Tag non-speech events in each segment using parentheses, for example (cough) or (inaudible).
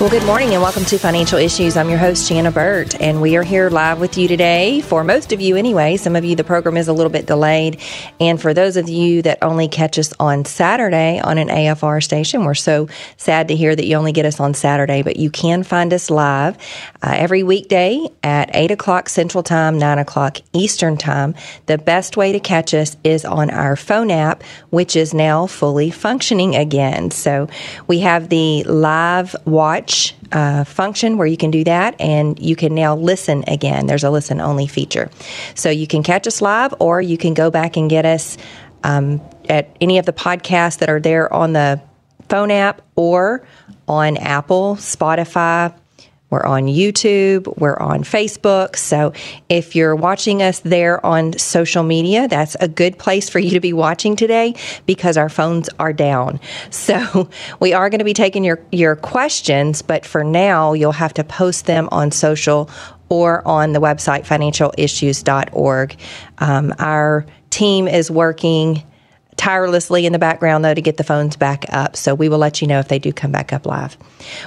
Well, good morning and welcome to Financial Issues. I'm your host, Shanna Burt, and we are here live with you today. For most of you, anyway, some of you, the program is a little bit delayed. And for those of you that only catch us on Saturday on an AFR station, we're so sad to hear that you only get us on Saturday, but you can find us live uh, every weekday at 8 o'clock Central Time, 9 o'clock Eastern Time. The best way to catch us is on our phone app, which is now fully functioning again. So we have the live watch uh, function where you can do that, and you can now listen again. There's a listen only feature. So you can catch us live, or you can go back and get us um, at any of the podcasts that are there on the phone app or on Apple, Spotify, we're on YouTube, we're on Facebook. So if you're watching us there on social media, that's a good place for you to be watching today because our phones are down. (laughs) So we are going to be taking your, your questions, but for now, you'll have to post them on social or on the website financialissues.org. Um, our team is working tirelessly in the background, though, to get the phones back up. So we will let you know if they do come back up live.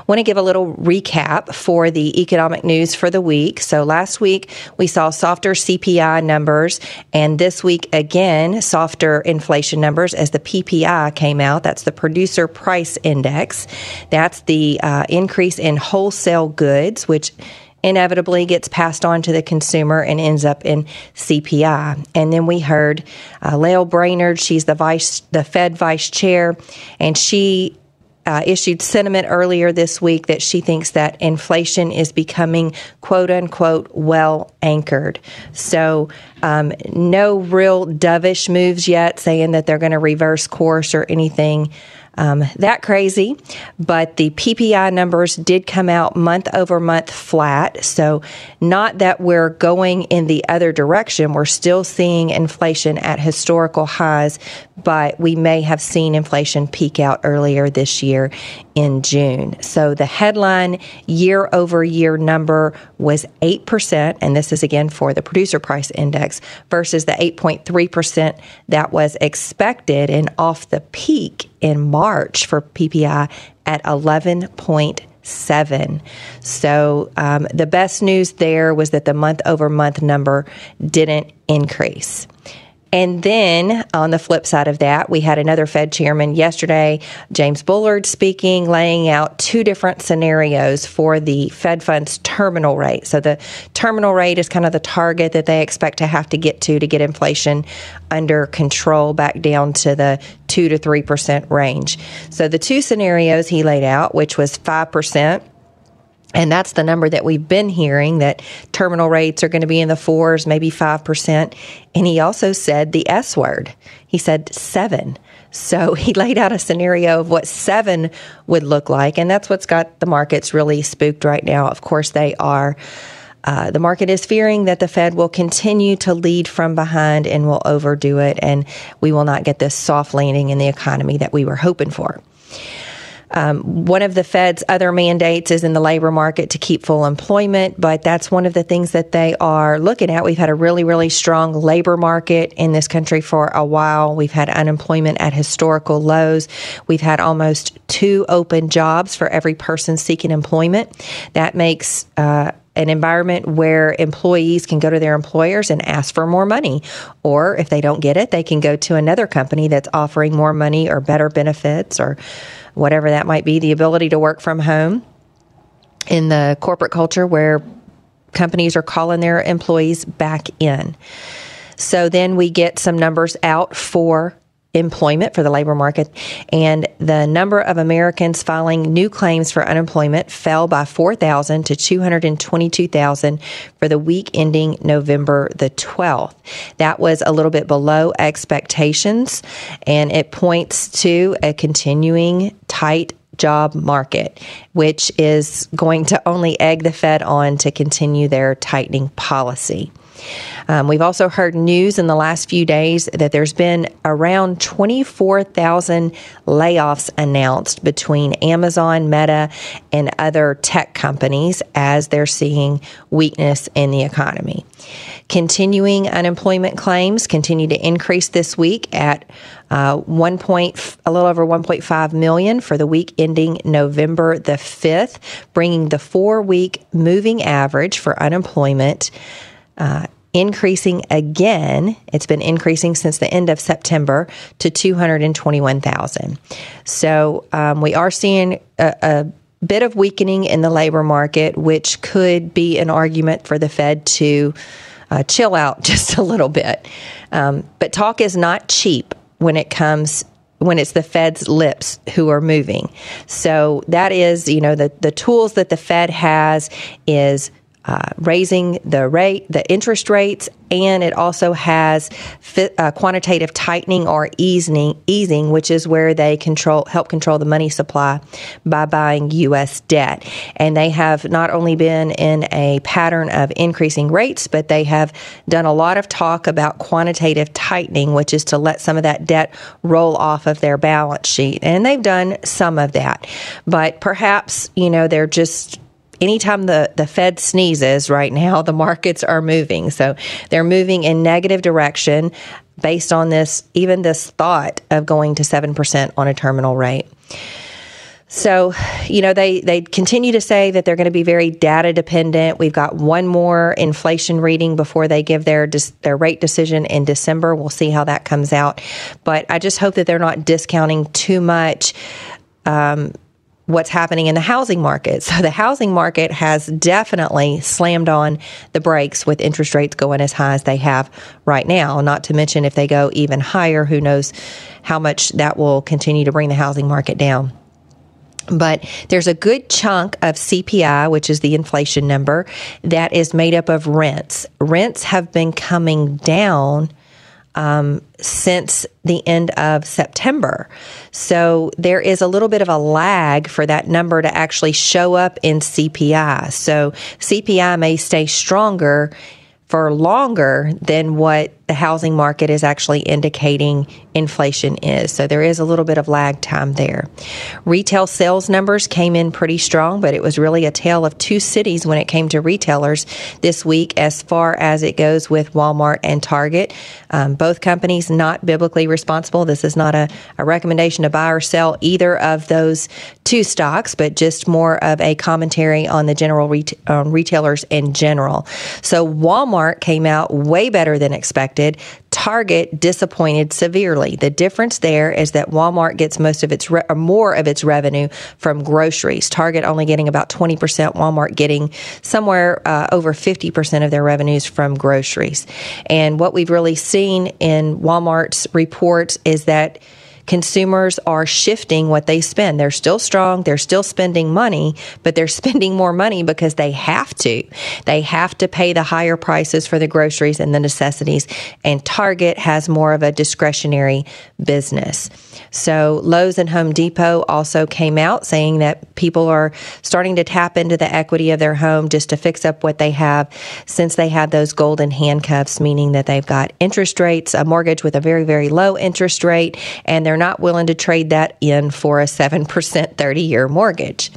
Want to give a little recap for the economic news for the week. So last week we saw softer CPI numbers, and this week again, softer inflation numbers as the PPI came out. That's the Producer Price Index. That's the uh, increase in wholesale goods, which inevitably gets passed on to the consumer and ends up in CPI. And then we heard uh, Lael Brainard, she's the vice, the Fed vice chair, and she uh, issued sentiment earlier this week that she thinks that inflation is becoming quote unquote well anchored. So, um, no real dovish moves yet saying that they're going to reverse course or anything um, that crazy, but the PPI numbers did come out month over month flat. So, not that we're going in the other direction. We're still seeing inflation at historical highs, but we may have seen inflation peak out earlier this year in June. So, the headline year over year number was 8%, and this is again for the producer price index versus the 8.3% that was expected and off the peak in March for PPI at 11.7. So um, the best news there was that the month over month number didn't increase. And then on the flip side of that, we had another Fed chairman yesterday, James Bullard, speaking, laying out two different scenarios for the Fed funds terminal rate. So the terminal rate is kind of the target that they expect to have to get to to get inflation under control back down to the 2 to 3% range. So the two scenarios he laid out, which was 5% and that's the number that we've been hearing that terminal rates are going to be in the fours, maybe 5%. And he also said the S word. He said seven. So (laughs) he laid out a scenario of what seven would look like. And that's what's got the markets really spooked right now. Of course, they are. Uh, the market is fearing that the Fed will continue to lead from behind and will overdo it, and we will not get this soft landing in the economy that we were hoping for. Um, one of the Fed's other mandates is in the labor market to keep full employment, but that's one of the things that they are looking at. We've had a really, really strong labor market in this country for a while. We've had unemployment at historical lows. We've had almost two open jobs for every person seeking employment. That makes uh, an environment where employees can go to their employers and ask for more money. Or if they don't get it, they can go to another company that's offering more money or better benefits or whatever that might be, the ability to work from home in the corporate culture where companies are calling their employees back in. So then we get some numbers out for employment for the labor market, and the number of Americans filing new claims for unemployment fell by 4,000 to 222,000 for the week ending November the 12th. That was a little bit below expectations, and it points to a continuing tight job market, which is going to only egg the Fed on to continue their tightening policy. Um, we've also heard news in the last few days that there's been around 24,000 layoffs announced between Amazon, Meta, and other tech companies as they're seeing weakness in the economy. Continuing unemployment claims continue to increase this week at uh, one point, a little over 1.5 million for the week ending November the 5th, bringing the four week moving average for unemployment uh, increasing again. It's been increasing since the end of September to 221,000. So um, we are seeing a, a bit of weakening in the labor market, which could be an argument for the Fed to uh, chill out (laughs) just a little bit. Um, but talk is not cheap when it comes when it's the Fed's lips who are moving. So that is, you know, the, the tools that the Fed has is uh, raising the rate, the interest rates, and it also has uh, quantitative tightening or easing, easing, which is where they control help control the money supply by buying U.S. debt. And they have not only been in a pattern of increasing rates, but they have done a lot of talk about quantitative tightening, which is to let some of that debt roll off of their balance sheet. And they've done some of that, but perhaps you know they're just anytime the, the Fed sneezes right now, the markets are moving. So they're moving in negative direction based on this, even this thought of going to 7% on a terminal rate. So, you know, they, they continue to say that they're going to be very data dependent. We've got one more inflation reading before they give their their rate decision in December. We'll see how that comes out. But I just hope that they're not discounting too much. Um, what's happening in the housing market. (laughs) So the housing market has definitely slammed on the brakes with interest rates going as high as they have right now. Not to mention if they go even higher, who knows how much that will continue to bring the housing market down. But there's a good chunk of CPI, which is the inflation number, that is made up of rents. Rents have been coming down um, since the end of September. So there is a little bit of a lag for that number to actually show up in CPI. So CPI may stay stronger for longer than what the housing market is actually indicating inflation is. So there is a little bit of lag time there. Retail sales numbers came in pretty strong, but it was really a tale of two cities when it came to retailers this week as far as it goes with Walmart and Target. Um, both companies not biblically responsible. This is not a, a recommendation to buy or sell either of those two stocks, but just more of a commentary on the general ret- retailers in general. So Walmart came out way better than expected Target disappointed severely. The difference there is that Walmart gets most of its re- or more of its revenue from groceries. Target only getting about 20%, Walmart getting somewhere uh, over 50% of their revenues from groceries. And what we've really seen in Walmart's reports is that consumers are shifting what they spend. They're still strong, they're still spending money, but they're (laughs) spending more money because they have to. They have to pay the higher prices for the groceries and the necessities, and Target has more of a discretionary business. So Lowe's and Home Depot also came out saying that people are starting to tap into the equity of their home just to fix up what they have since they have those golden handcuffs, meaning that they've got interest rates, a mortgage with a very, very low interest rate, and they're they're not willing to trade that in for a 7% 30 year mortgage.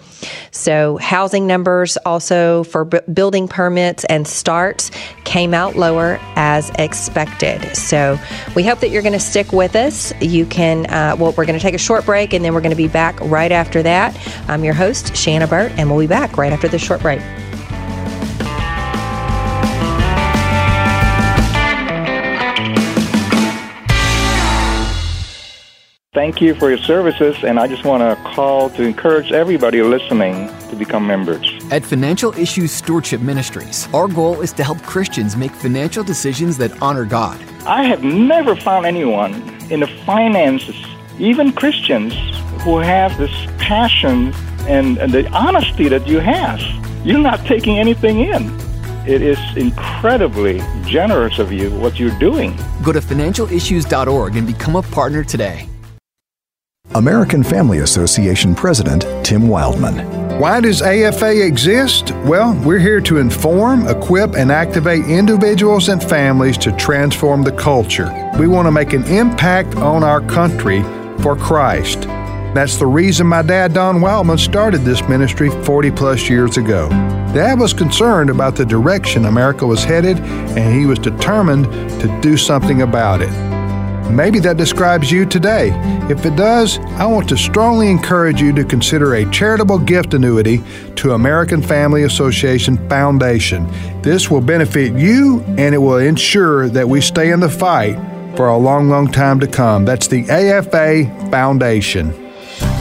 So, housing numbers also for b- building permits and starts came out lower as expected. So, we hope that you're going to stick with us. You can, uh, well, we're going to take a short break and then we're going to be back right after that. I'm your host, Shanna Burt, and we'll be back right after this short break. Thank you for your services, and I just want to call to encourage everybody listening to become members. At Financial Issues Stewardship Ministries, our goal is to help Christians make financial decisions that honor God. I have never found anyone in the finances. Even Christians who have this passion and, and the honesty that you have, you're not taking anything in. It is incredibly generous of you what you're doing. Go to financialissues.org and become a partner today. American Family Association President Tim Wildman. Why does AFA exist? Well, we're here to inform, equip, and activate individuals and families to transform the culture. We want to make an impact on our country for Christ. That's the reason my dad, Don Wildman, started this ministry 40 plus years ago. Dad was concerned about the direction America was headed, and he was determined to do something about it. Maybe that describes you today. If it does, I want to strongly encourage you to consider a charitable gift annuity to American Family Association Foundation. This will benefit you and it will ensure that we stay in the fight for a long, long time to come. That's the AFA Foundation.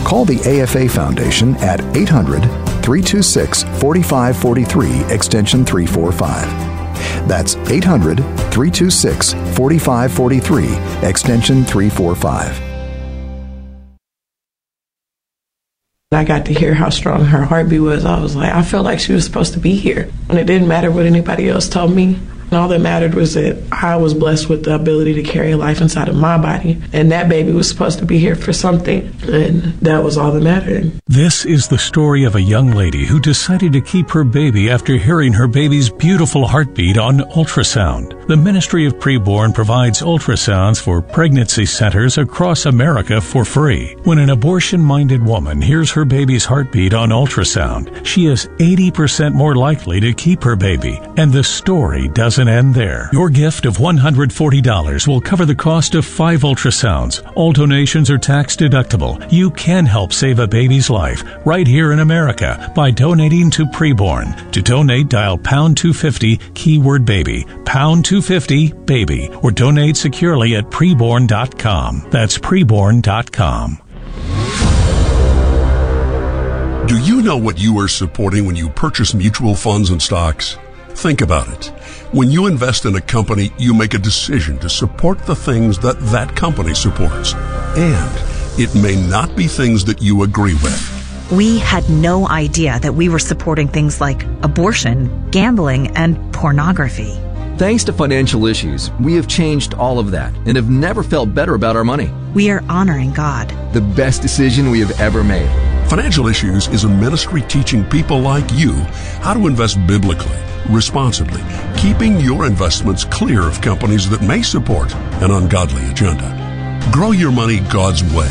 Call the AFA Foundation at 800 326 4543, extension 345. That's 800 326 4543, extension 345. I got to hear how strong her heartbeat was. I was like, I felt like she was supposed to be here. And it didn't matter what anybody else told me. And all that mattered was that I was blessed with the ability to carry life inside of my body. And that baby was supposed to be here for something. And that was all that mattered. This is the story of a young lady who decided to keep her baby after hearing her baby's beautiful heartbeat on ultrasound. The Ministry of Preborn provides ultrasounds for pregnancy centers across America for free. When an abortion minded woman hears her baby's heartbeat on ultrasound, she is 80% more likely to keep her baby. And the story doesn't end there. Your gift of $140 will cover the cost of five ultrasounds. All donations are tax deductible. You can help save a baby's life right here in America by donating to Preborn. To donate, dial pound 250 keyword baby, pound 250 baby, or donate securely at preborn.com. That's preborn.com. Do you know what you are supporting when you purchase mutual funds and stocks? Think about it. When you invest in a company, you make a decision to support the things that that company supports. And it may not be things that you agree with. We had no idea that we were supporting things like abortion, gambling, and pornography. Thanks to financial issues, we have changed all of that and have never felt better about our money. We are honoring God. The best decision we have ever made. Financial Issues is a ministry teaching people like you how to invest biblically, responsibly, keeping your investments clear of companies that may support an ungodly agenda. Grow your money God's way.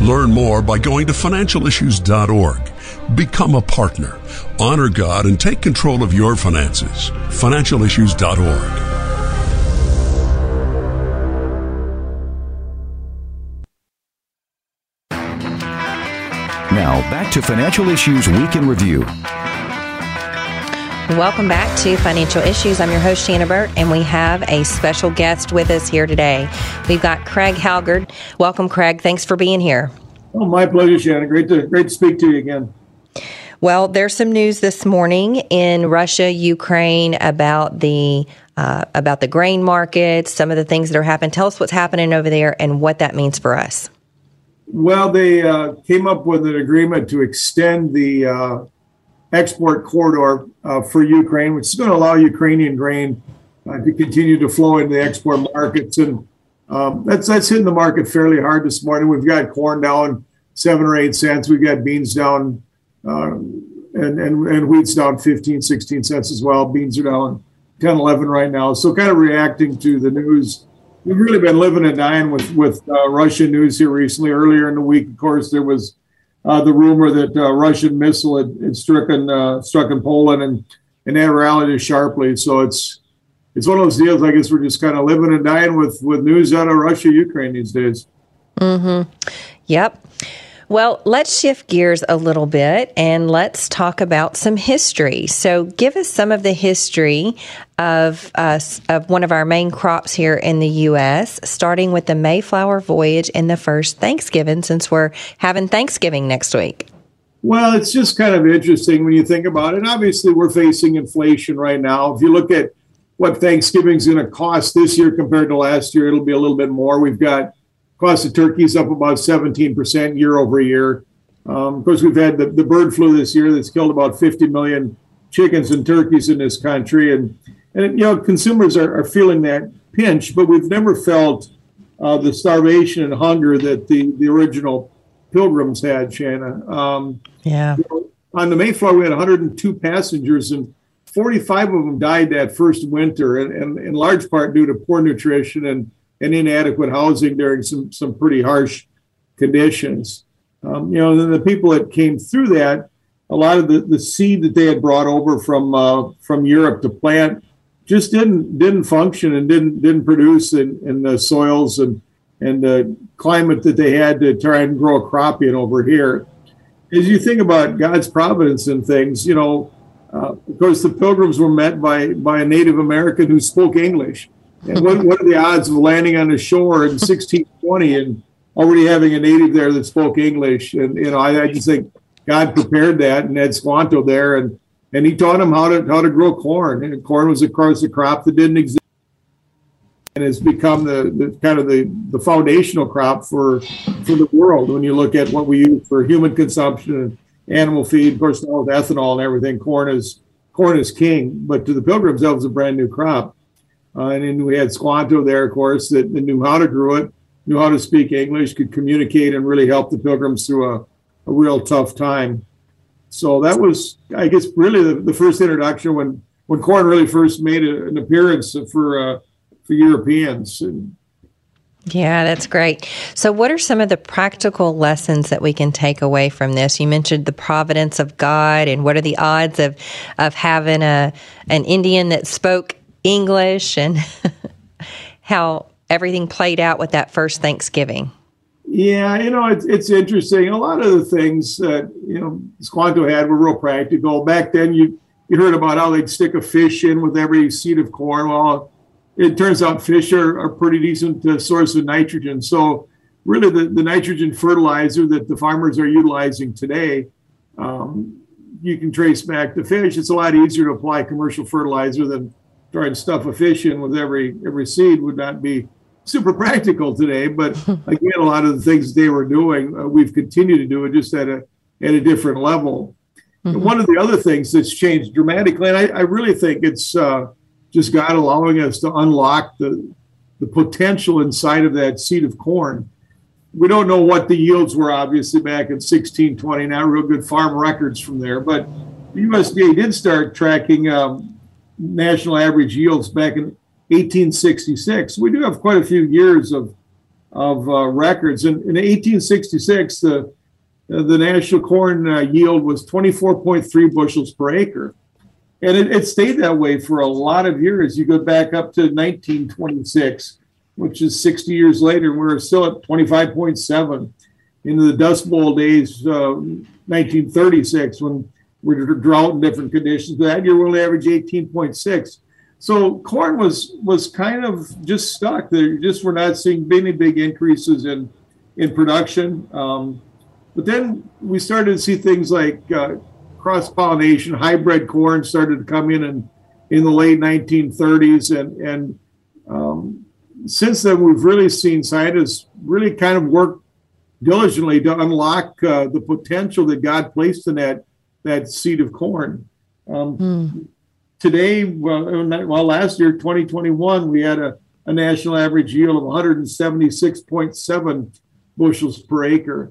Learn more by going to financialissues.org. Become a partner. Honor God and take control of your finances. Financialissues.org. Now, back to Financial Issues Week in Review. Welcome back to Financial Issues. I'm your host, Shanna Burt, and we have a special guest with us here today. We've got Craig Halgard. Welcome, Craig. Thanks for being here. Oh, my pleasure, Shanna. Great to great to speak to you again. Well, there's some news this morning in Russia, Ukraine about the uh, about the grain markets, some of the things that are happening. Tell us what's happening over there and what that means for us. Well, they uh, came up with an agreement to extend the uh, export corridor uh, for Ukraine, which is going to allow Ukrainian grain uh, to continue to flow into the export markets. And um, that's that's hitting the market fairly hard this morning. We've got corn down seven or eight cents. We've got beans down, uh, and, and, and wheat's down 15, 16 cents as well. Beans are down 10, 11 right now. So kind of reacting to the news we've really been living and dying with with uh, Russian news here recently. Earlier in the week, of course, there was uh, the rumor that uh, Russian missile had, had struck in uh, struck in Poland, and and that rallied sharply. So it's it's one of those deals. I guess we're just kind of living and dying with with news out of Russia, Ukraine these days. Mm-hmm. Yep. Well, let's shift gears a little bit and let's talk about some history. So, give us some of the history of us of one of our main crops here in the U.S., starting with the Mayflower voyage and the first Thanksgiving, since we're having Thanksgiving next week. Well, it's just kind of interesting when you think about it. Obviously, we're facing inflation right now. If you look at what Thanksgiving's going to cost this year compared to last year, it'll be a little bit more. We've got cost of turkeys up about 17% year over year. Um, of course, we've had the, the bird flu this year that's killed about 50 million chickens and turkeys in this country. And, and you know, consumers are, are feeling that pinch, but we've never felt uh, the starvation and hunger that the, the original pilgrims had, Shanna. Um, yeah. You know, on the Mayflower, we had 102 passengers, and 45 of them died that first winter, and, and in large part due to poor nutrition and, and inadequate housing during some, some pretty harsh conditions. Um, you know, the people that came through that, a lot of the, the seed that they had brought over from uh, from Europe to plant just didn't didn't function and didn't didn't produce in, in the soils and and the climate that they had to try and grow a crop in over here. As you think about God's providence and things, you know, uh, of course, the pilgrims were met by by a Native American who spoke English. And what, what are the odds of landing on the shore in 1620 and already having a native there that spoke English? And you know, I, I just think God prepared that and had Squanto there, and and he taught him how to how to grow corn. And corn was, of course, a crop that didn't exist and has become the, the kind of the, the foundational crop for for the world. When you look at what we use for human consumption and animal feed, of course, now with ethanol and everything, corn is corn is king. But to the pilgrims, that was a brand new crop. Uh, and then we had Squanto there, of course, that, that knew how to grow it, knew how to speak English, could communicate, and really help the pilgrims through a, a real tough time. So that was, I guess, really the, the first introduction when when corn really first made a, an appearance for uh, for Europeans. And, yeah, that's great. So, what are some of the practical lessons that we can take away from this? You mentioned the providence of God, and what are the odds of of having a an Indian that spoke English, and (laughs) how everything played out with that first Thanksgiving. Yeah, you know, it's, it's interesting. A lot of the things that, you know, Squanto had were real practical. Back then, you, you heard about how they'd stick a fish in with every seed of corn. Well, it turns out fish are, are pretty decent uh, source of nitrogen. So, really, the, the nitrogen fertilizer that the farmers are utilizing today, um, you can trace back to fish. It's a lot easier to apply commercial fertilizer than try and stuff a fish in with every every seed would not be super practical today. But (laughs) again, a lot of the things they were doing, uh, we've continued to do it just at a at a different level. Mm-hmm. One of the other things that's changed dramatically, and I, I really think it's uh, just God allowing us to unlock the the potential inside of that seed of corn. We don't know what the yields were, obviously, back in 1620. Not real good farm records from there, but the USDA did start tracking um, national average yields back in 1866. We do have quite a few years of of uh, records. In, in 1866, the the national corn uh, yield was 24.3 bushels per acre, and it, it, stayed that way for a lot of years. You go back up to 1926, which is 60 years later, and we're still at 25.7. Into the Dust Bowl days, 1936, uh, when we're drought and different conditions. That year, we only averaged 18.6. So corn was was kind of just stuck. There just we're not seeing any big increases in in production. Um, but then we started to see things like uh, cross pollination, hybrid corn started to come in in, in the late 1930s, and and um, since then we've really seen scientists really kind of work diligently to unlock uh, the potential that God placed in that that seed of corn. Um, mm today, well, well, last year, 2021, we had a, a national average yield of 176.7 bushels per acre.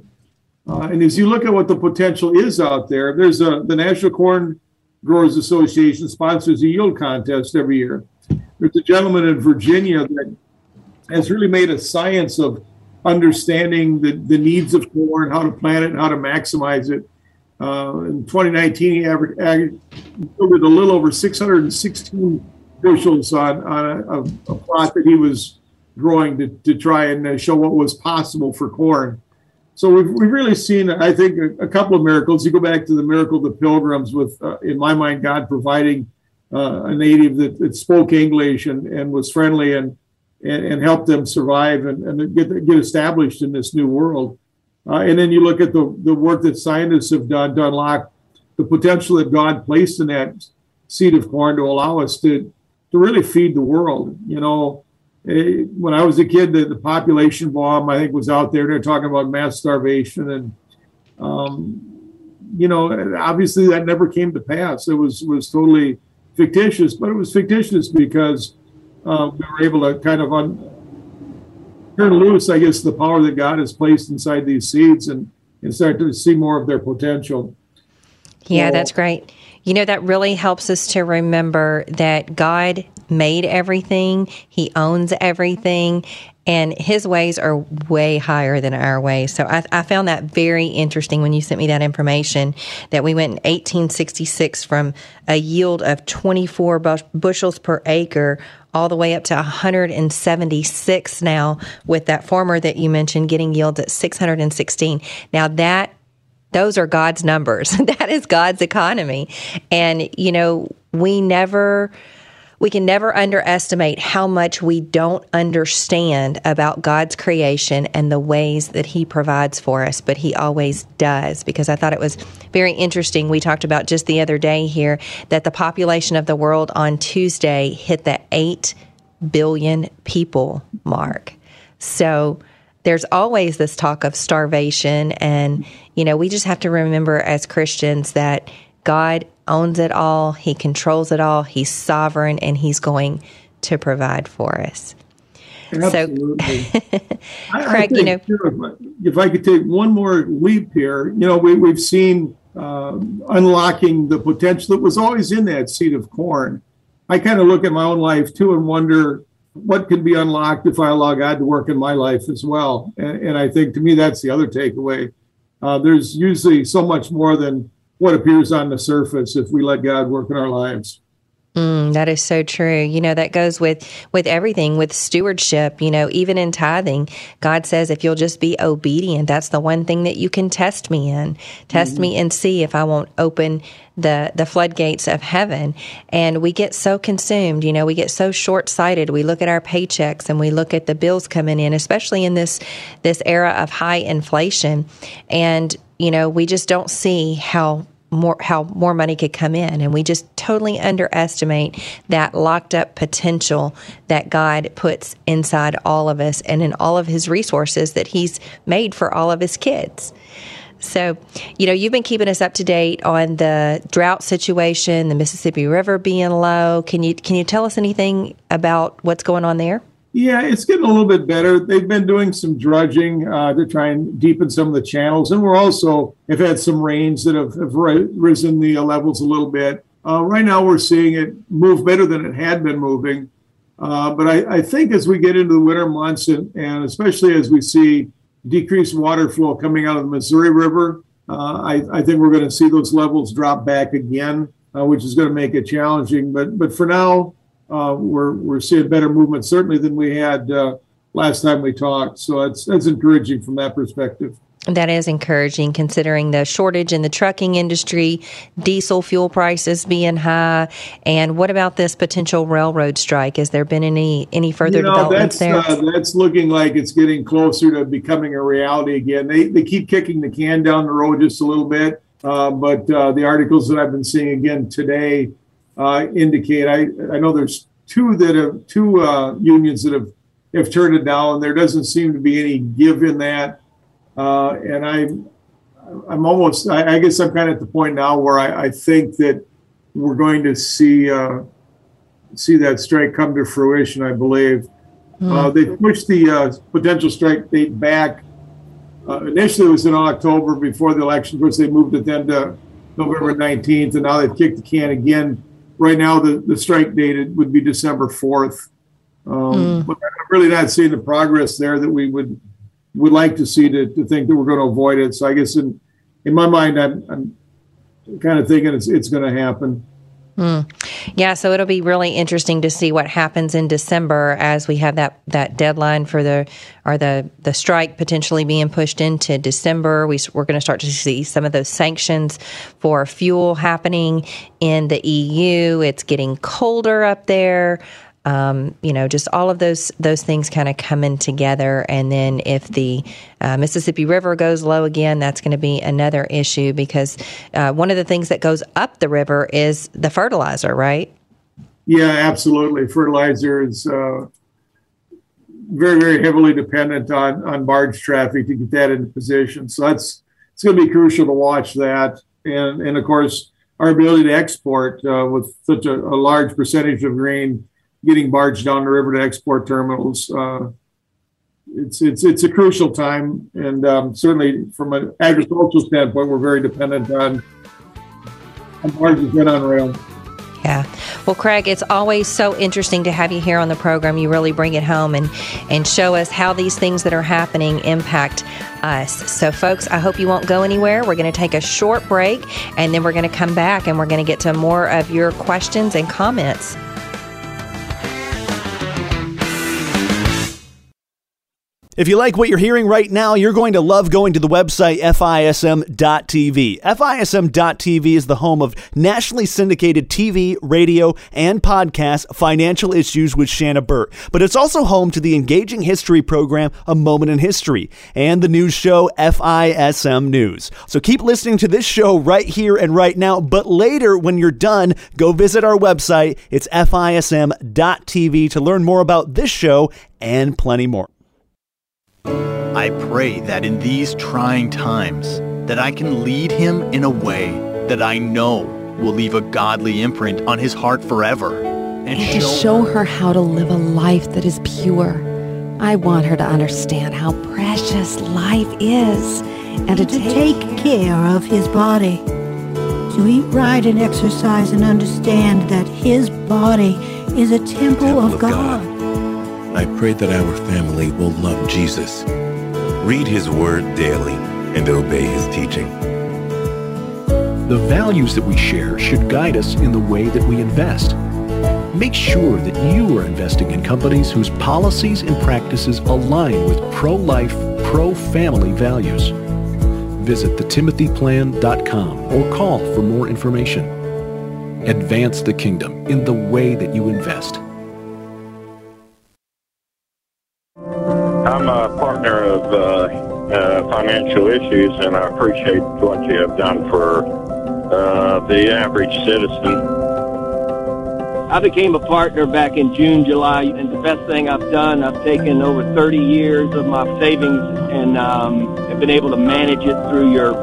Uh, and as you look at what the potential is out there, there's a the National Corn Growers Association sponsors a yield contest every year. There's a gentleman in Virginia that has really made a science of understanding the, the needs of corn, how to plant it, and how to maximize it. Uh, in 2019, he averaged, a little over 616 bushels on, on a, a, plot that he was growing to, to try and uh, show what was possible for corn. So we've, we've really seen, I think, a, a, couple of miracles. You go back to the miracle of the pilgrims with, uh, in my mind, God providing uh, a native that, that, spoke English and, and was friendly and, and, and helped them survive and, and get, get established in this new world. Uh, and then you look at the, the work that scientists have done to unlock the potential that God placed in that seed of corn to allow us to, to really feed the world. You know, eh, when I was a kid, the, the population bomb I think was out there. They're talking about mass starvation, and um, you know, obviously that never came to pass. It was was totally fictitious, but it was fictitious because uh, we were able to kind of un- turn loose, I guess, the power that God has placed inside these seeds and, and start to see more of their potential. Yeah, So- that's great. You know, that really helps us to remember that God made everything, He owns everything, and His ways are way higher than our ways. So I, I found that very interesting when you sent me that information that we went in 1866 from a yield of 24 bush- bushels per acre all the way up to 176 now with that farmer that you mentioned getting yields at 616. Now that those are God's numbers. (laughs) that is God's economy. And, you know, we never, we can never underestimate how much we don't understand about God's creation and the ways that He provides for us, but He always does. Because I thought it was very interesting. We talked about just the other day here that the population of the world on Tuesday hit the 8 billion people mark. So, there's always this talk of starvation and you know we just have to remember as christians that god owns it all he controls it all he's sovereign and he's going to provide for us Absolutely. (laughs) I Craig, you too, if I could take one more leap here, you know, we, we've seen uh, unlocking the potential that was always in that seed of corn. I kind of look at my own life too and wonder what can be unlocked if I allow God to work in my life as well. And, and I think to me, that's the other takeaway. Uh, there's usually so much more than what appears on the surface if we let God work in our lives. Mm, that is so true. You know that goes with with everything with stewardship. You know, even in tithing, God says if you'll just be obedient, that's the one thing that you can test me in. Test me and see if I won't open the the floodgates of heaven. And we get so consumed. You know, we get so short sighted. We look at our paychecks and we look at the bills coming in, especially in this this era of high inflation, and you know we just don't see how more how more money could come in and we just totally underestimate that locked up potential that God puts inside all of us and in all of his resources that he's made for all of his kids. So, you know, you've been keeping us up to date on the drought situation, the Mississippi River being low. Can you can you tell us anything about what's going on there? Yeah, it's getting a little bit better. They've been doing some dredging uh, to try and deepen some of the channels, and we're also have had some rains that have, have ri- risen the uh, levels a little bit. Uh, right now, we're seeing it move better than it had been moving. Uh, but I, I think as we get into the winter months, and, and especially as we see decreased water flow coming out of the Missouri River, uh, I, I think we're going to see those levels drop back again, uh, which is going to make it challenging. But but for now, uh, we're we're seeing better movement certainly than we had uh, last time we talked. So that's that's encouraging from that perspective. That is encouraging considering the shortage in the trucking industry, diesel fuel prices being high, and what about this potential railroad strike? Has there been any any further you know, developments that's there? uh, that's looking like it's getting closer to becoming a reality again. They they keep kicking the can down the road just a little bit, uh, but uh, the articles that I've been seeing again today uh, indicate I I know there's two that have two uh, unions that have have turned it down. There doesn't seem to be any give in that, uh, and I I'm almost I, I guess I'm kind of at the point now where I, I think that we're going to see uh, see that strike come to fruition. I believe. Uh, they pushed the uh, potential strike date back. Uh, initially, it was in October before the election. Of course, they moved it then to November 19th, and now they've kicked the can again. Right now, the, the strike date would be December 4th. Um, But I'm really not seeing the progress there that we would would like to see to, to think that we're going to avoid it. So I guess in in my mind, I'm, I'm kind of thinking it's it's going to happen. Hmm. Yeah, so it'll be really interesting to see what happens in December as we have that, that deadline for the or the the strike potentially being pushed into December. We, we're going to start to see some of those sanctions for fuel happening in the EU. It's getting colder up there. Um, you know, just all of those those things kind of coming together, and then if the uh, Mississippi River goes low again, that's going to be another issue because uh, one of the things that goes up the river is the fertilizer, right? Yeah, absolutely. Fertilizer is uh, very, very heavily dependent on, on barge traffic to get that into position. So that's it's going to be crucial to watch that. And, and of course, our ability to export uh, with such a, a, large percentage of grain getting barged down the river to export terminals. Uh, it's it's it's a crucial time, and um, certainly from an agricultural standpoint, we're very dependent on on barges and on rail. Yeah. Well, Craig, it's always so interesting to have you here on the program. You really bring it home and, and show us how these things that are happening impact us. So, folks, I hope you won't go anywhere. We're going to take a short break and then we're going to come back and we're going to get to more of your questions and comments. If you like what you're hearing right now, you're going to love going to the website FISM.TV. FISM.TV is the home of nationally syndicated TV, radio, and podcast Financial Issues with Shanna Burt. But it's also home to the engaging history program A Moment in History and the news show FISM News. So keep listening to this show right here and right now. But later, when you're done, go visit our website. It's FISM.TV to learn more about this show and plenty more. I pray that in these trying times that I can lead him in a way that I know will leave a godly imprint on his heart forever. And, and to show her how to live a life that is pure. I want her to understand how precious life is and to, to take, take care of his body. To eat right and exercise and understand that his body is a temple, temple of, God. God. I pray that our family will love Jesus, read his word daily, and obey his teaching. The values that we share should guide us in the way that we invest. Make sure that you are investing in companies whose policies and practices align with pro-life, pro-family values. Visit thetimothyplan.com or call for more information. Advance the kingdom in the way that you invest. Financial Issues, and I appreciate what you have done for uh, the average citizen. I became a partner back in June, July, and the best thing I've done, I've taken over 30 years of my savings and um, have been able to manage it through your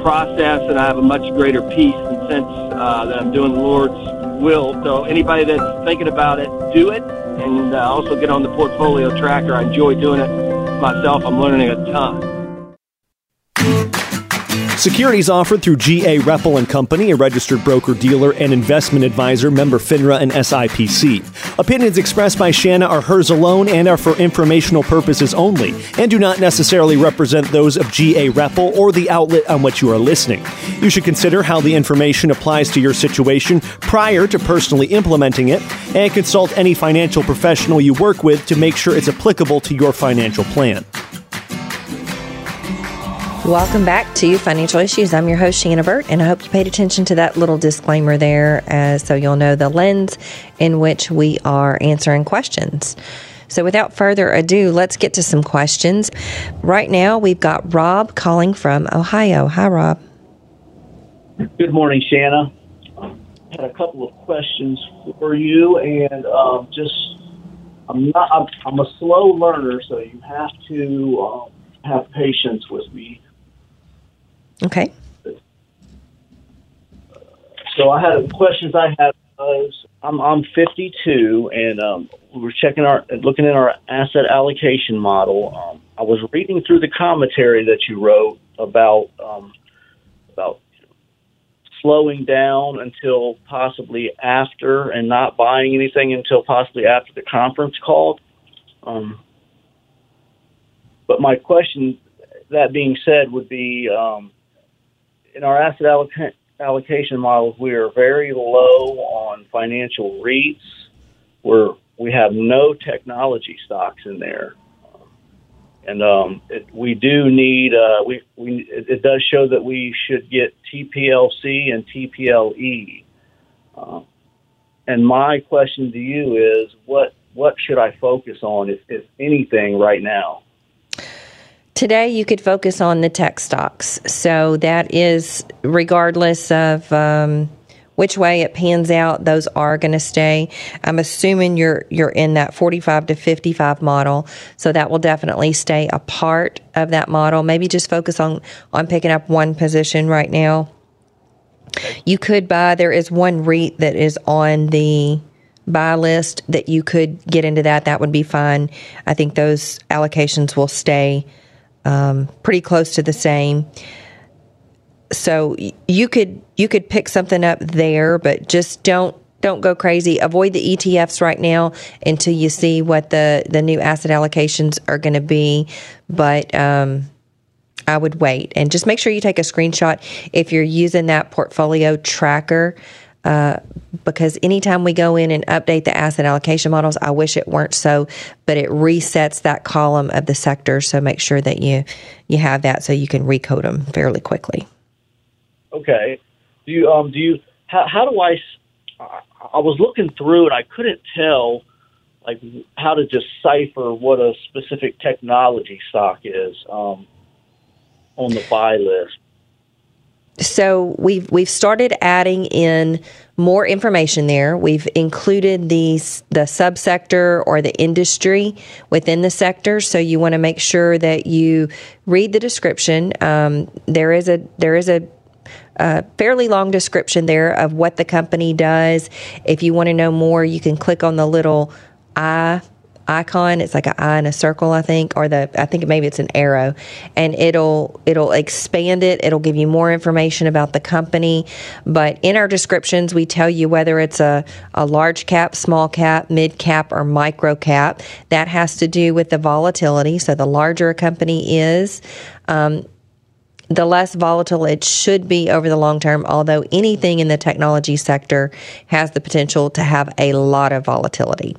process, and I have a much greater peace and sense uh, that I'm doing the Lord's will. So anybody that's thinking about it, do it and uh, also get on the portfolio tracker. I enjoy doing it myself. I'm learning a ton. Securities offered through GA Repple and Company, a registered broker dealer and investment advisor, member FINRA and SIPC. Opinions expressed by Shanna are hers alone and are for informational purposes only, and do not necessarily represent those of GA Repple or the outlet on which you are listening. You should consider how the information applies to your situation prior to personally implementing it, and consult any financial professional you work with to make sure it's applicable to your financial plan. Welcome back to Financial Issues. I'm your host, Shanna Burt, and I hope you paid attention to that little disclaimer there uh, so you'll know the lens in which we are answering questions. So, without further ado, let's get to some questions. Right now, we've got Rob calling from Ohio. Hi, Rob. Good morning, Shanna. I had a couple of questions for you, and um, just I'm not I'm, I'm, a slow learner, so you have to um, have patience with me. Okay. So I had questions I had was I'm I'm 52 and um, we were checking our looking at our asset allocation model. Um, I was reading through the commentary that you wrote about um, about slowing down until possibly after and not buying anything until possibly after the conference call. Um, but my question, that being said, would be um, in our asset alloc- allocation models, we are very low on financial REITs. We're we have no technology stocks in there, and um, it, we do need. Uh, we we it, does show that we should get TPLC and TPLE. Uh, and my question to you is, what what should I focus on, if, if anything, right now? Today, you could focus on the tech stocks. So that is regardless of um, which way it pans out, those are going to stay. I'm assuming you're you're in that 45 to 55 model, so that will definitely stay a part of that model. Maybe just focus on on picking up one position right now. You could buy. There is one REIT that is on the buy list that you could get into that. That would be fine. I think those allocations will stay um, pretty close to the same. So you could you could pick something up there, but just don't don't go crazy. Avoid the ETFs right now until you see what the the new asset allocations are going to be. But um, I would wait and just make sure you take a screenshot if you're using that portfolio tracker. Uh, because anytime we go in and update the asset allocation models, I wish it weren't so, but it resets that column of the sector. So make sure that you you have that so you can recode them fairly quickly. Okay. Do you um do you how how do I I was looking through and I couldn't tell like how to decipher what a specific technology stock is um, on the buy list so we've we've started adding in more information there. We've included these the subsector or the industry within the sector. So you want to make sure that you read the description. Um, there is a there is a a fairly long description there of what the company does. If you want to know more, you can click on the little I icon. It's like an eye in a circle, I think, or the I think maybe it's an arrow, and it'll it'll expand it. It'll give you more information about the company. But in our descriptions, we tell you whether it's a a large cap, small cap, mid cap, or micro cap. That has to do with the volatility. So the larger a company is. Um, the less volatile it should be over the long term, although anything in the technology sector has the potential to have a lot of volatility.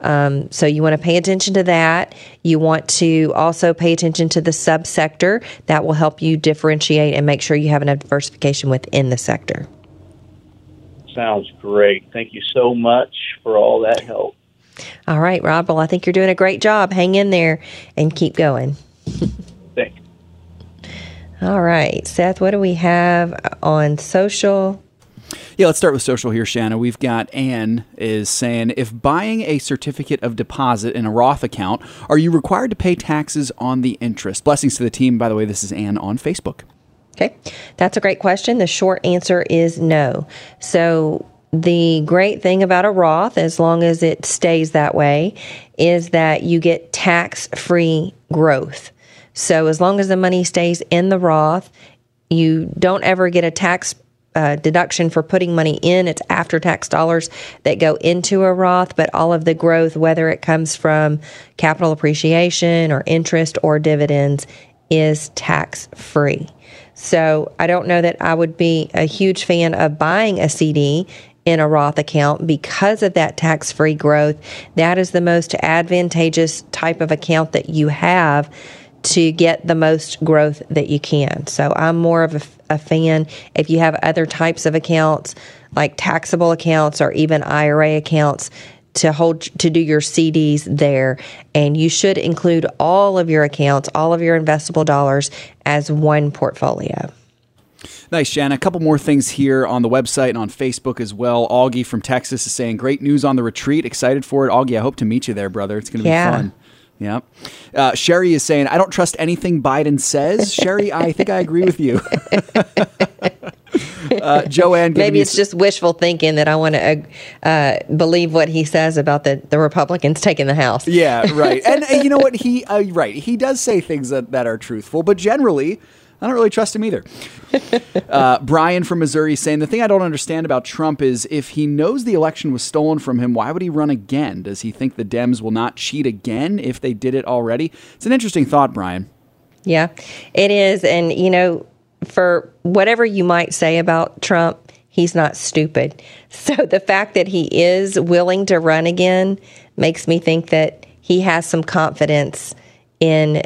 Um, so you want to pay attention to that. You want to also pay attention to the subsector. That will help you differentiate and make sure you have enough diversification within the sector. Sounds great. Thank you so much for all that help. All right, Rob. Well, I think you're doing a great job. Hang in there and keep going. (laughs) All right, Seth, what do we have on social? Yeah, let's start with social here, Shanna. We've got Anne is saying if buying a certificate of deposit in a Roth account, are you required to pay taxes on the interest? Blessings to the team. By the way, this is Anne on Facebook. Okay, that's a great question. The short answer is no. So, the great thing about a Roth, as long as it stays that way, is that you get tax free growth. So as long as the money stays in the Roth, you don't ever get a tax uh, deduction for putting money in. It's after tax dollars that go into a Roth, but all of the growth, whether it comes from capital appreciation or interest or dividends, is tax free. So I don't know that I would be a huge fan of buying a CD in a Roth account because of that tax free growth. That is the most advantageous type of account that you have to get the most growth that you can. So I'm more of a, a, fan. If you have other types of accounts, like taxable accounts or even IRA accounts, to hold to do your CDs there, and you should include all of your accounts, all of your investable dollars as one portfolio. Nice, Jan. A couple more things here on the website and on Facebook as well. Augie from Texas is saying, Great news on the retreat. Excited for it. Augie, I hope to meet you there, brother. It's going to yeah. be fun. Yeah. Uh, Sherry is saying, I don't trust anything Biden says. Sherry, I think I agree with you. (laughs) uh, Joanne, maybe it's just wishful thinking that I want to uh, uh, believe what he says about the, the Republicans taking the House. Yeah, right. (laughs) and you know what? He uh, right. He does say things that, that are truthful, but generally, I don't really trust him either. (laughs) uh, Brian from Missouri saying the thing I don't understand about Trump is if he knows the election was stolen from him, why would he run again? Does he think the Dems will not cheat again if they did it already? It's an interesting thought, Brian. Yeah, it is. And, you know, for whatever you might say about Trump, he's not stupid. (laughs) So the fact that he is willing to run again makes me think that he has some confidence in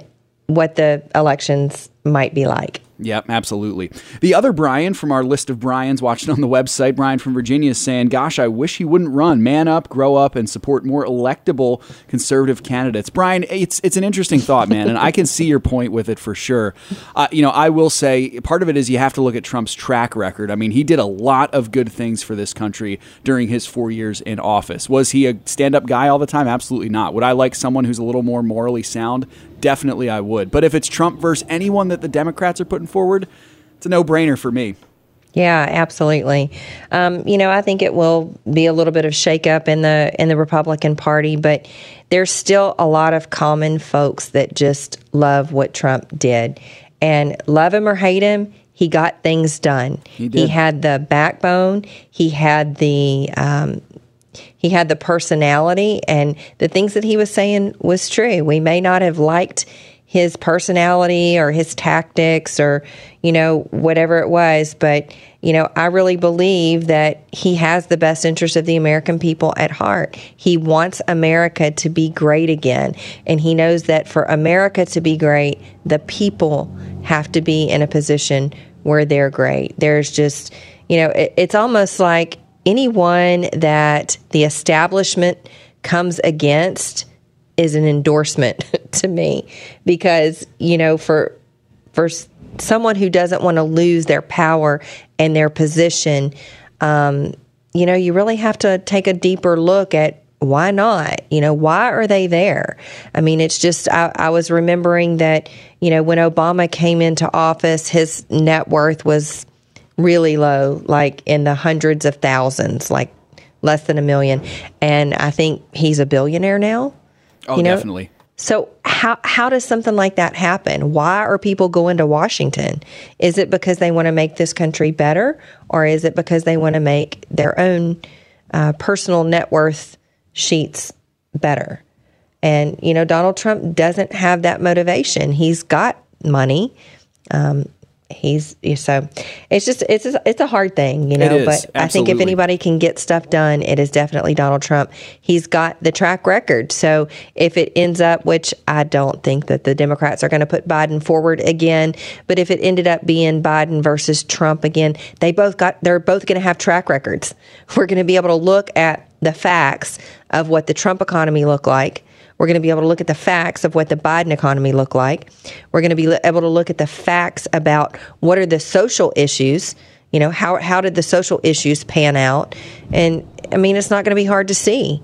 what the elections might be like. Yep, absolutely. The other Brian from our list of Brian's watching on the website, Brian from Virginia, is saying, Gosh, I wish he wouldn't run. Man up, grow up, and support more electable conservative candidates. Brian, it's it's an interesting thought, man, and I can see your point with it for sure. Uh, you know, I will say part of it is you have to look at Trump's track record. I mean, he did a lot of good things for this country during his four years in office. Was he a stand up guy all the time? Absolutely not. Would I like someone who's a little more morally sound? Definitely I would. But if it's Trump versus anyone that the Democrats are putting forward, it's a no brainer for me. Yeah, absolutely. Um, you know, I think it will be a little bit of shakeup in the in the Republican Party, but there's still a lot of common folks that just love what Trump did, and love him or hate him, he got things done. He did. had the backbone. He had the um, he had the personality, and the things that he was saying was true. We may not have liked his personality or his tactics or you know whatever it was but you know i really believe that he has the best interest of the american people at heart he wants america to be great again and he knows that for america to be great the people have to be in a position where they're great there's just you know it, it's almost like anyone that the establishment comes against is an endorsement (laughs) to me. Because you know for for someone who doesn't want to lose their power and their position um, you know you really have to take a deeper look at why not? You know why are they there? I mean it's just I, I was remembering that you know when obama came into office his net worth was really low like in the hundreds of thousands like less than a million and i think he's a billionaire now Oh, you know? definitely. So how how does something like that happen? Why are people going to Washington? Is it because they want to make this country better, or is it because they want to make their own uh, personal net worth sheets better? And you know, Donald Trump doesn't have that motivation. He's got money. Um, he's so it's just it's it's a hard thing you know but i think if anybody can get stuff done it is definitely donald trump. He's got the track record. So if it ends up which i don't think that the democrats are going to put biden forward again but if it ended up being biden versus trump again they both got they're both going to have track records. We're going to be able to look at the facts of what the trump economy looked like we're going to be able to look at the facts of what the Biden economy looked like. We're going to be able to look at the facts about what are the social issues. You know, how, how did the social issues pan out? And I mean, it's not going to be hard to see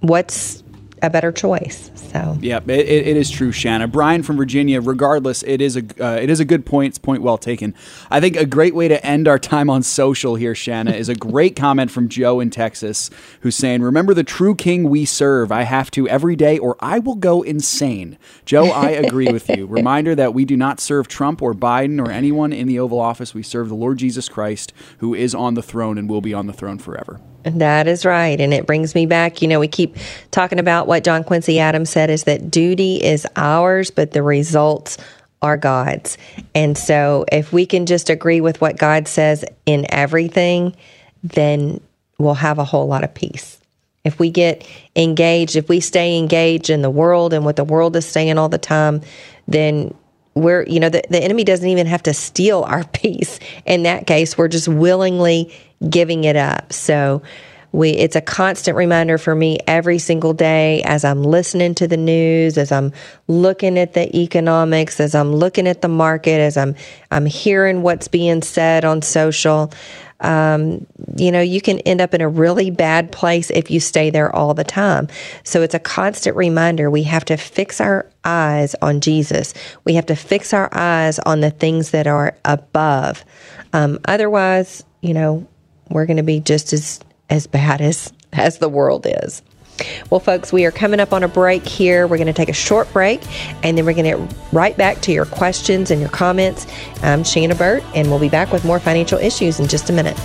what's a better choice. So, Yeah, it, it it is true, Shanna. Brian from Virginia. Regardless, it is a uh, it is a good point. It's point well taken. I think a great way to end our time on social here, Shanna, is a great comment from Joe in Texas, who's saying, "Remember the true King we serve. I have to every day, or I will go insane." Joe, I agree with you. (laughs) Reminder that we do not serve Trump or Biden or anyone in the Oval Office. We serve the Lord Jesus Christ, who is on the throne and will be on the throne forever. That is right. And it brings me back. You know, we keep talking about what John Quincy Adams said is that duty is ours, but the results are God's. And so if we can just agree with what God says in everything, then we'll have a whole lot of peace. If we get engaged, if we stay engaged in the world and what the world is saying all the time, then we're, you know, the, the enemy doesn't even have to steal our (laughs) peace. In that case, we're just willingly giving it up. So we, it's a constant reminder for me every single day as I'm listening to the news, as I'm looking at the economics, as I'm looking at the market, as I'm, I'm hearing what's being said on social um, you know, you can end up in a really bad place if you stay there all the time. So it's a constant reminder we have to fix our eyes on Jesus. We have to fix our eyes on the things that are above. Um, otherwise, you know, we're going to be just as as bad as as the world is. Well, folks, we are coming up on a break here. We're going to take a short break and then we're going to get right back to your questions and your comments. I'm Shanna Burt, and we'll be back with more financial issues in just a minute.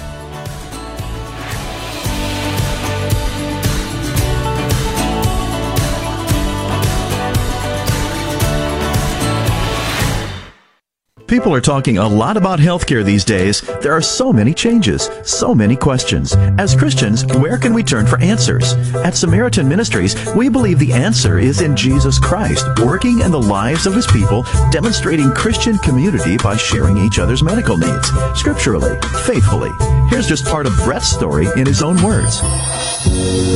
People are talking a lot about healthcare these days. There are so many changes, so many questions. As Christians, where can we turn for answers? At Samaritan Ministries, we believe the answer is in Jesus Christ, working in the lives of his people, demonstrating Christian community by sharing each other's medical needs, scripturally, faithfully. Here's just part of Brett's story in his own words.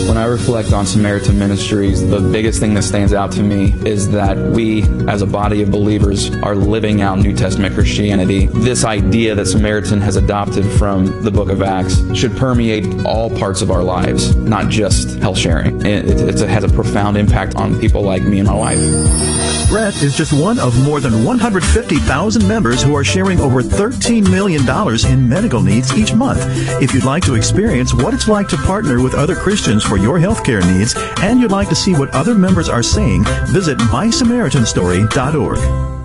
When I reflect on Samaritan Ministries, the biggest thing that stands out to me is that we, as a body of believers, are living out New Testament Christianity. This idea that Samaritan has adopted from the book of Acts should permeate all parts of our lives, not just health sharing. It, it, it has a profound impact on people like me and my wife. Brett is just one of more than 150,000 members who are sharing over $13 million in medical needs each month. If you'd like to experience what it's like to partner with other Christians for your healthcare needs, and you'd like to see what other members are saying, visit mysamaritanstory.org.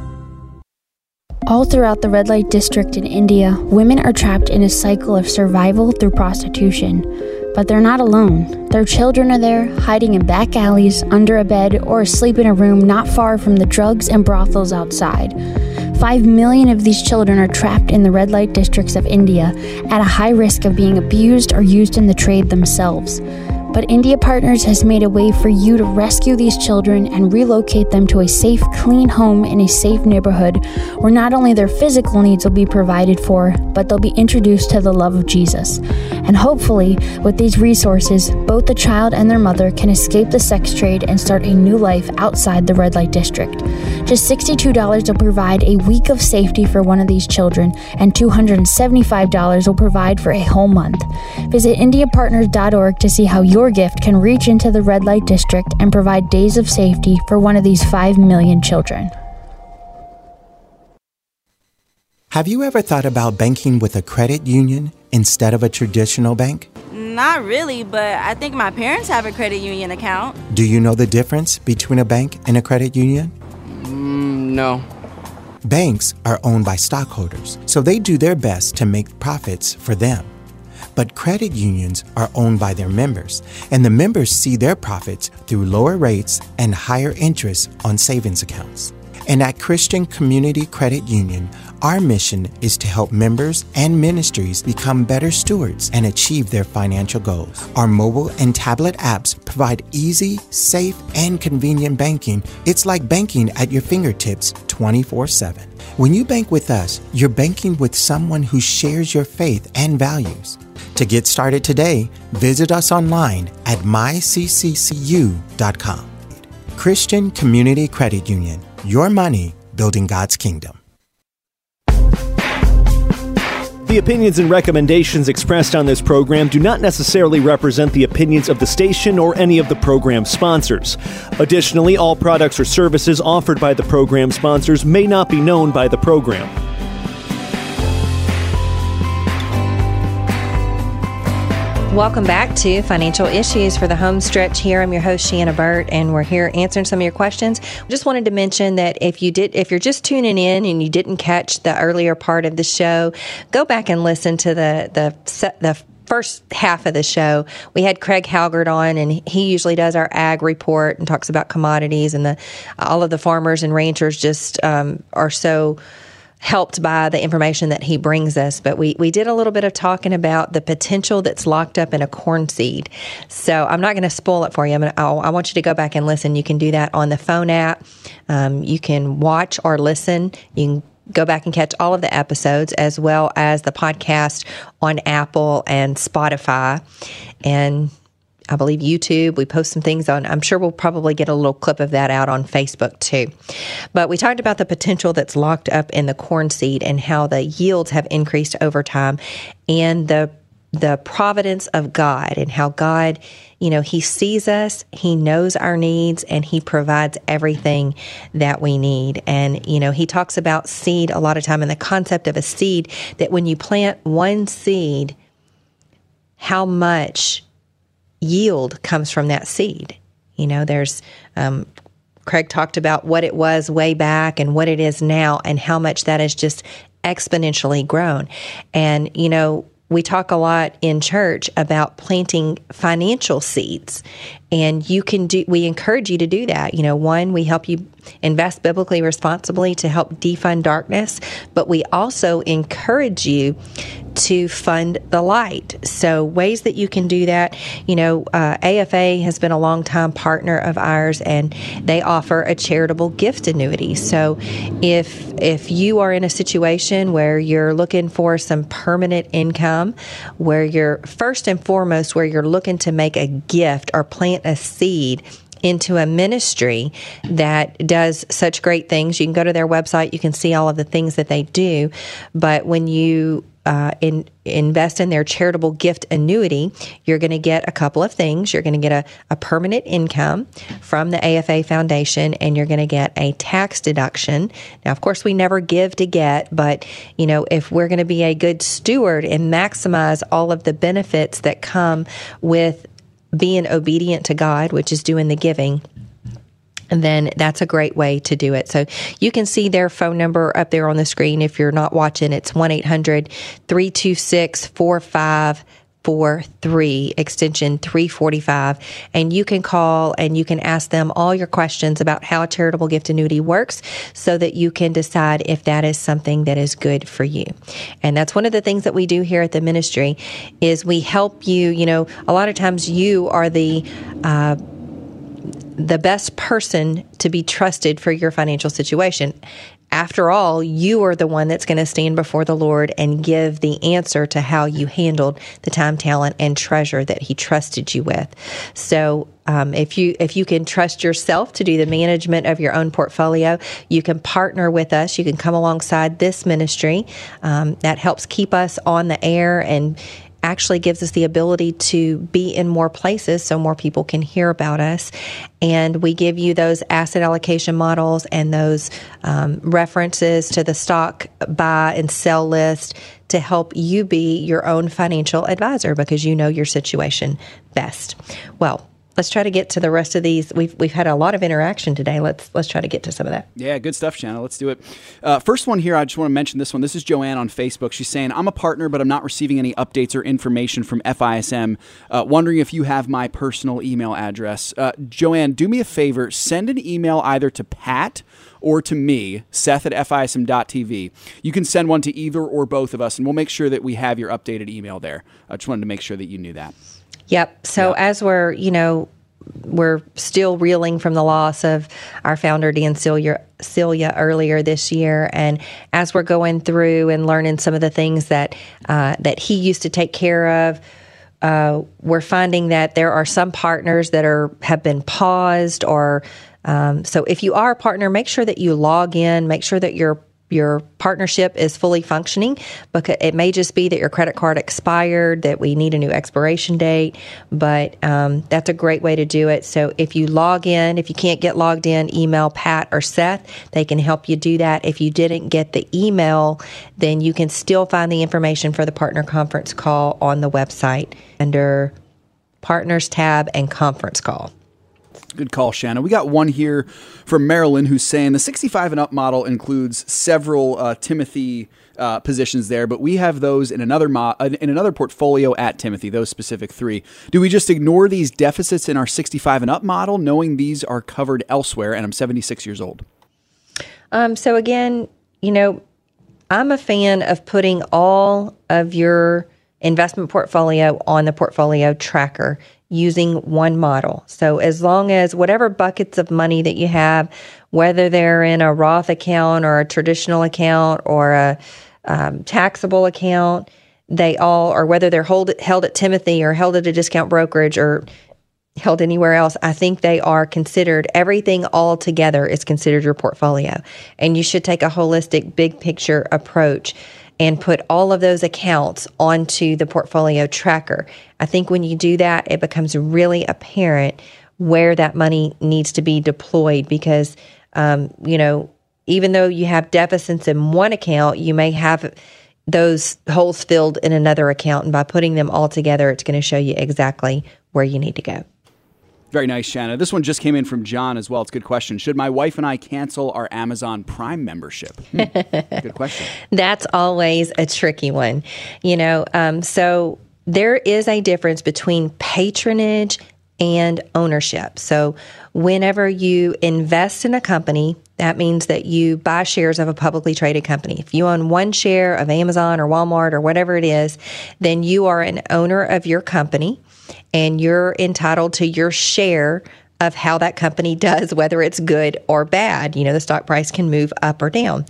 All throughout the red light district in India, women are trapped in a cycle of survival through prostitution. But they're not alone. Their children are there, hiding in back alleys, under a bed, or asleep in a room not far from the drugs and brothels outside. Five million of these children are trapped in the red light districts of India at a high risk of being abused or used in the trade themselves. But India Partners has made a way for you to rescue these children and relocate them to a safe, clean home in a safe neighborhood where not only their physical needs will be provided for, but they'll be introduced to the love of Jesus. And hopefully, with these resources, both the child and their mother can escape the sex trade and start a new life outside the red light district. Just $62 will provide a week of safety for one of these children, and $275 will provide for a whole month. Visit IndiaPartners.org to see how your gift can reach into the red light district and provide days of safety for one of these 5 million children. Have you ever thought about banking with a credit union instead of a traditional bank? Not really, but I think my parents have a credit union account. Do you know the difference between a bank and a credit union? Mm, no. Banks are owned by stockholders, so they do their best to make profits for them. But credit unions are owned by their members, and the members see their profits through lower rates and higher interest on savings accounts. And at Christian Community Credit Union, our mission is to help members and ministries become better stewards and achieve their financial goals. Our mobile and tablet apps provide easy, safe, and convenient banking. It's like banking at your fingertips 24 7. When you bank with us, you're banking with someone who shares your faith and values. To get started today, visit us online at mycccu.com. Christian Community Credit Union, your money building God's kingdom. The opinions and recommendations expressed on this program do not necessarily represent the opinions of the station or any of the program sponsors. Additionally, all products or services offered by the program sponsors may not be known by the program. Welcome back to Financial Issues for the home stretch here. I'm your host Shanna Burt and we're here answering some of your questions. Just wanted to mention that if you did if you're just tuning in and you didn't catch the earlier part of the show, go back and listen to the the the first half of the show, we had Craig Halgard on, and he usually does our ag report and talks about commodities and the all of the farmers and ranchers just um, are so helped by the information that he brings us. But we, we did a little bit of talking about the potential that's locked up in a corn seed. So I'm not going to spoil it for you. Gonna, i want you to go back and listen. You can do that on the phone app. Um, you can watch or listen. You can go back and catch all of the episodes as well as the podcast on Apple and Spotify. And I believe YouTube. We post some things on, I'm sure we'll probably get a little clip of that out on Facebook too. But we talked about the potential that's locked up in the corn seed and how the yields have increased over time and the the providence of God and how God, you know, He sees us, He knows our needs, and He provides everything that we need. And, you know, He talks about seed a lot of time and the concept of a seed that when you plant one seed, how much yield comes from that seed. You know, there's, um, Craig talked about what it was way back and what it is now, and how much that has just exponentially grown. And, you know, we talk a lot in church about planting financial seeds. And you can do, we encourage you to do that. You know, one, we help you invest biblically responsibly to help defund darkness, but we also encourage you to fund the light. So, ways that you can do that, you know, uh, AFA has been a long time partner of ours, and they offer a charitable gift annuity. So, if if you are in a situation where you're looking for some permanent income, where you're first and foremost where you're looking to make a gift or plant a seed into a ministry that does such great things. You can go to their website, you can see all of the things that they do. But when you uh, in, invest in their charitable gift annuity, you're going to get a couple of things. You're going to get a, a permanent income from the AFA Foundation, and you're going to get a tax deduction. Now, of course, we never give to get, but you know, if we're going to be a good steward and maximize all of the benefits that come with being obedient to God, which is doing the giving, and then that's a great way to do it. So you can see their phone number up there on the screen if you're not watching. It's 1 800 326 4543, extension 345. And you can call and you can ask them all your questions about how a charitable gift annuity works so that you can decide if that is something that is good for you. And that's one of the things that we do here at the ministry is we help you, you know, a lot of times you are the, uh, the best person to be trusted for your financial situation. After all, you are the one that's going to stand before the Lord and give the answer to how you handled the time, talent, and treasure that He trusted you with. So, um, if you if you can trust yourself to do the management of your own portfolio, you can partner with us. You can come alongside this ministry. Um, that helps keep us on the air and actually gives us the ability to be in more places so more people can hear about us. And we give you those asset allocation models and those um, references to the stock buy and sell list to help you be your own financial advisor because you know your situation best. Well, let's try to get to the rest of these. We've we've had a lot of interaction today. Let's let's try to get to some of that. Yeah, good stuff, Shanna. Let's do it. Uh, first one here, I just want to mention this one. This is Joanne on Facebook. She's saying, I'm a partner, but I'm not receiving any updates or information from FISM. Uh, wondering if you have my personal email address. Uh, Joanne, do me a favor. Send an email either to Pat or to me, Seth at FISM.tv. You can send one to either or both of us, and we'll make sure that we have your updated email there. I just wanted to make sure that you knew that. Yep. So as we're, you know, we're still reeling from the loss of our founder Dan Celia, Celia earlier this year, and as we're going through and learning some of the things that uh, that he used to take care of, uh, we're finding that there are some partners that are have been paused or. Um, so if you are a partner, make sure that you log in. Make sure that you're your partnership is fully functioning because it may just be that your credit card expired that we need a new expiration date but um, that's a great way to do it. So if you log in if you can't get logged in email pat or seth. They can help you do that. If you didn't get the email then you can still find the information for the partner conference call on the website under partners tab and conference call Good call, Shanna. We got one here from Marilyn who's saying the 65 and up model includes several uh, Timothy uh, positions there, but we have those in another mo- uh, in another portfolio at Timothy. Those specific three. Do we just ignore these deficits in our 65 and up model, knowing these are covered elsewhere? And I'm 76 years old. Um, so again, you know, I'm a fan of putting all of your investment portfolio on the portfolio tracker using one model. So as long as whatever buckets of money that you have, whether they're in a Roth account or a traditional account or a um, taxable account, they all, or whether they're hold, held at Timothy or held at a discount brokerage or held anywhere else, I think they are considered, everything all together is considered your portfolio. And you should take a holistic, big picture approach and put all of those accounts onto the portfolio tracker. I think when you do that, it becomes really apparent where that money needs to be deployed because, um, you know, even though you have deficits in one account, you may have those holes filled in another account. And by putting them all together, it's going to show you exactly where you need to go. Very nice, Shanna. This one just came in from John as well. It's a good question. Should my wife and I cancel our Amazon Prime membership? Hmm. (laughs) good question. That's always a tricky one. You know, um, so there is a difference between patronage and ownership. So, whenever you invest in a company, that means that you buy shares of a publicly traded company. If you own one share of Amazon or Walmart or whatever it is, then you are an owner of your company and you're entitled to your share of how that company does, whether it's good or bad. You know, the stock price can move up or down.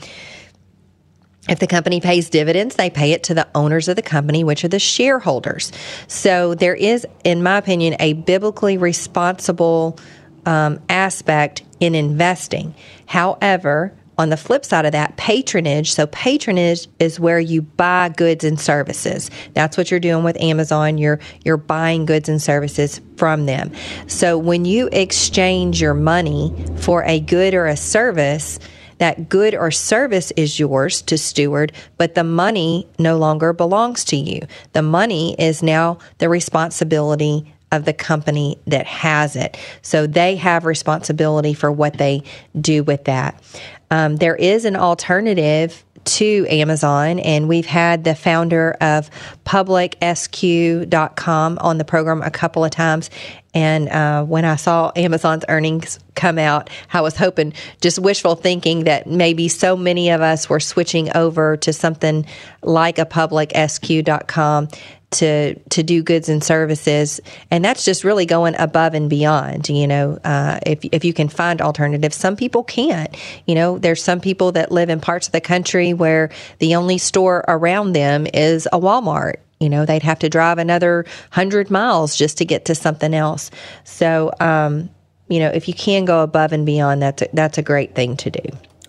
If the company pays dividends, they pay it to the owners of the company, which are the shareholders. So there is, in my opinion, a biblically responsible um, aspect in investing. However, on the flip side of that, patronage. So, patronage is where you buy goods and services. That's what you're doing with Amazon. You're you're buying goods and services from them. So, when you exchange your money for a good or a service, that good or service is yours to steward, but the money no longer belongs to you. The money is now the responsibility of the company that has it. So they have responsibility for what they do with that. Um, there is an alternative to Amazon, and we've had the founder of publicsq.com on the program a couple of times. And uh, when I saw Amazon's earnings come out, I was hoping, just wishful thinking, that maybe so many of us were switching over to something like a publicsq.com to to do goods and services, and that's just really going above and beyond. You know, uh, if if you can find alternatives, some people can't. You know, there's some people that live in parts of the country where the only store around them is a Walmart. You know, they'd have to drive another hundred miles just to get to something else. So, um, you know, if you can go above and beyond, that's a, that's a great thing to do.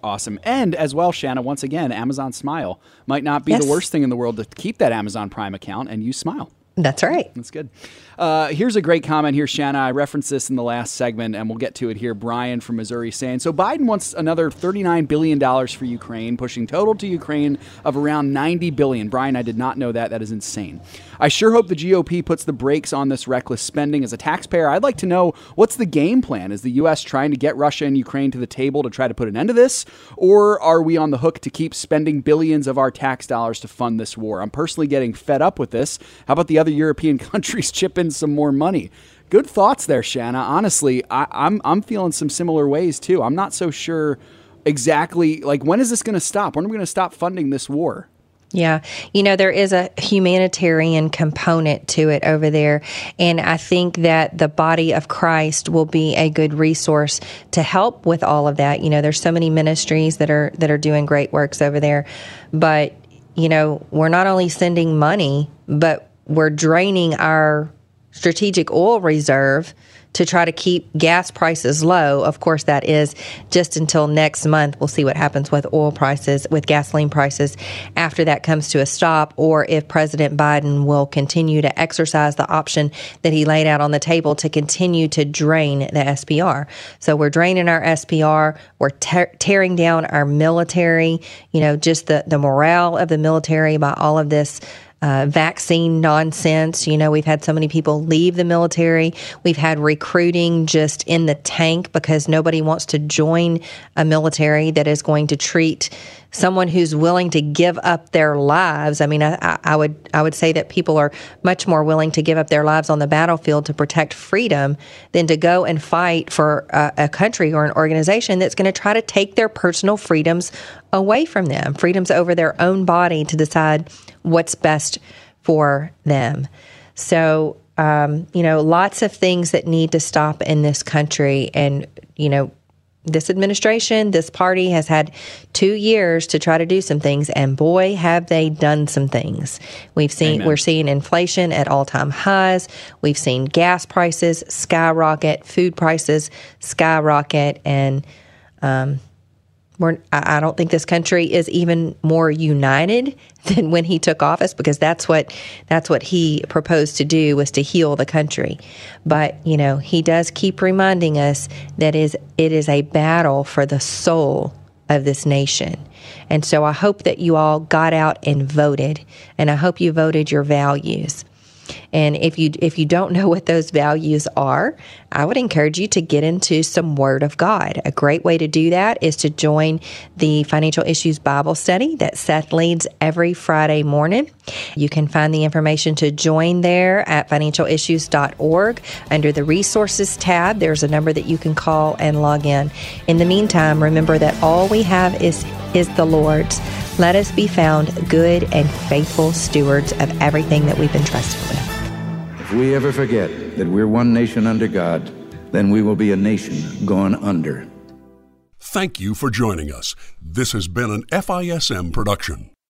Awesome. And as well, Shanna, once again, Amazon Smile might not be Yes. the worst thing in the world to keep that Amazon Prime account and use Smile. That's right. That's good. Uh, here's a great comment here, Shanna. I referenced this in the last segment, and we'll get to it here. Brian from Missouri saying So Biden wants another $39 billion for Ukraine, pushing total to Ukraine of around 90 billion. Brian, I did not know that. That is insane. I sure hope the GOP puts the brakes on this reckless spending. As a taxpayer, I'd like to know what's the game plan? Is the U.S. trying to get Russia and Ukraine to the table to try to put an end to this? Or are we on the hook to keep spending billions of our tax dollars to fund this war? I'm personally getting fed up with this. How about the other European (laughs) countries chip in some more money? Good thoughts there, Shanna. Honestly, I, I'm I'm feeling some similar ways too. I'm not so sure exactly like when is this going to stop? When are we going to stop funding this war? Yeah. You know, there is a humanitarian component to it over there. And I think that the body of Christ will be a good resource to help with all of that. You know, there's so many ministries that are that are doing great works over there. But, you know, we're not only sending money, but we're draining our strategic oil reserve to try to keep gas prices low. Of course, that is just until next month. We'll see what happens with oil prices, with gasoline prices after that comes to a stop, or if President Biden will continue to exercise the option that he laid out on the table to continue to drain the SPR. So we're draining our SPR, we're te- tearing down our military, you know, just the, the morale of the military by all of this uh, vaccine nonsense. You know, we've had so many people leave the military. We've had recruiting just in the tank because nobody wants to join a military that is going to treat someone who's willing to give up their lives. I mean, I, I- would I would say that people are much more willing to give up their lives on the battlefield to protect freedom than to go and fight for a, a country or an organization that's going to try to take their personal freedoms away from them, freedoms over their own body to decide what's best for them. So, um, you know, lots of things that need to stop in this country. And, you know, this administration, this party has had two years to try to do some things, and boy, have they done some things. We've seen Amen. we're seeing inflation at all time highs. We've seen gas prices skyrocket, food prices skyrocket, and um, we're, I don't think this country is even more united (laughs) than when he took office because that's what that's what he proposed to do was to heal the country. But you know he does keep reminding us that is it is a battle for the soul of this nation. And so I hope that you all got out and voted, and I hope you voted your values. And if you if you don't know what those values are, I would encourage you to get into some Word of God. A great way to do that is to join the Financial Issues Bible study that Seth leads every Friday morning. You can find the information to join there at financialissues.org under the resources tab. There's a number that you can call and log in. In the meantime, remember that all we have is is the Lord's. Let us be found good and faithful stewards of everything that we've been trusted with. If we ever forget that we're one nation under God, then we will be a nation gone under. Thank you for joining us. This has been an FISM production.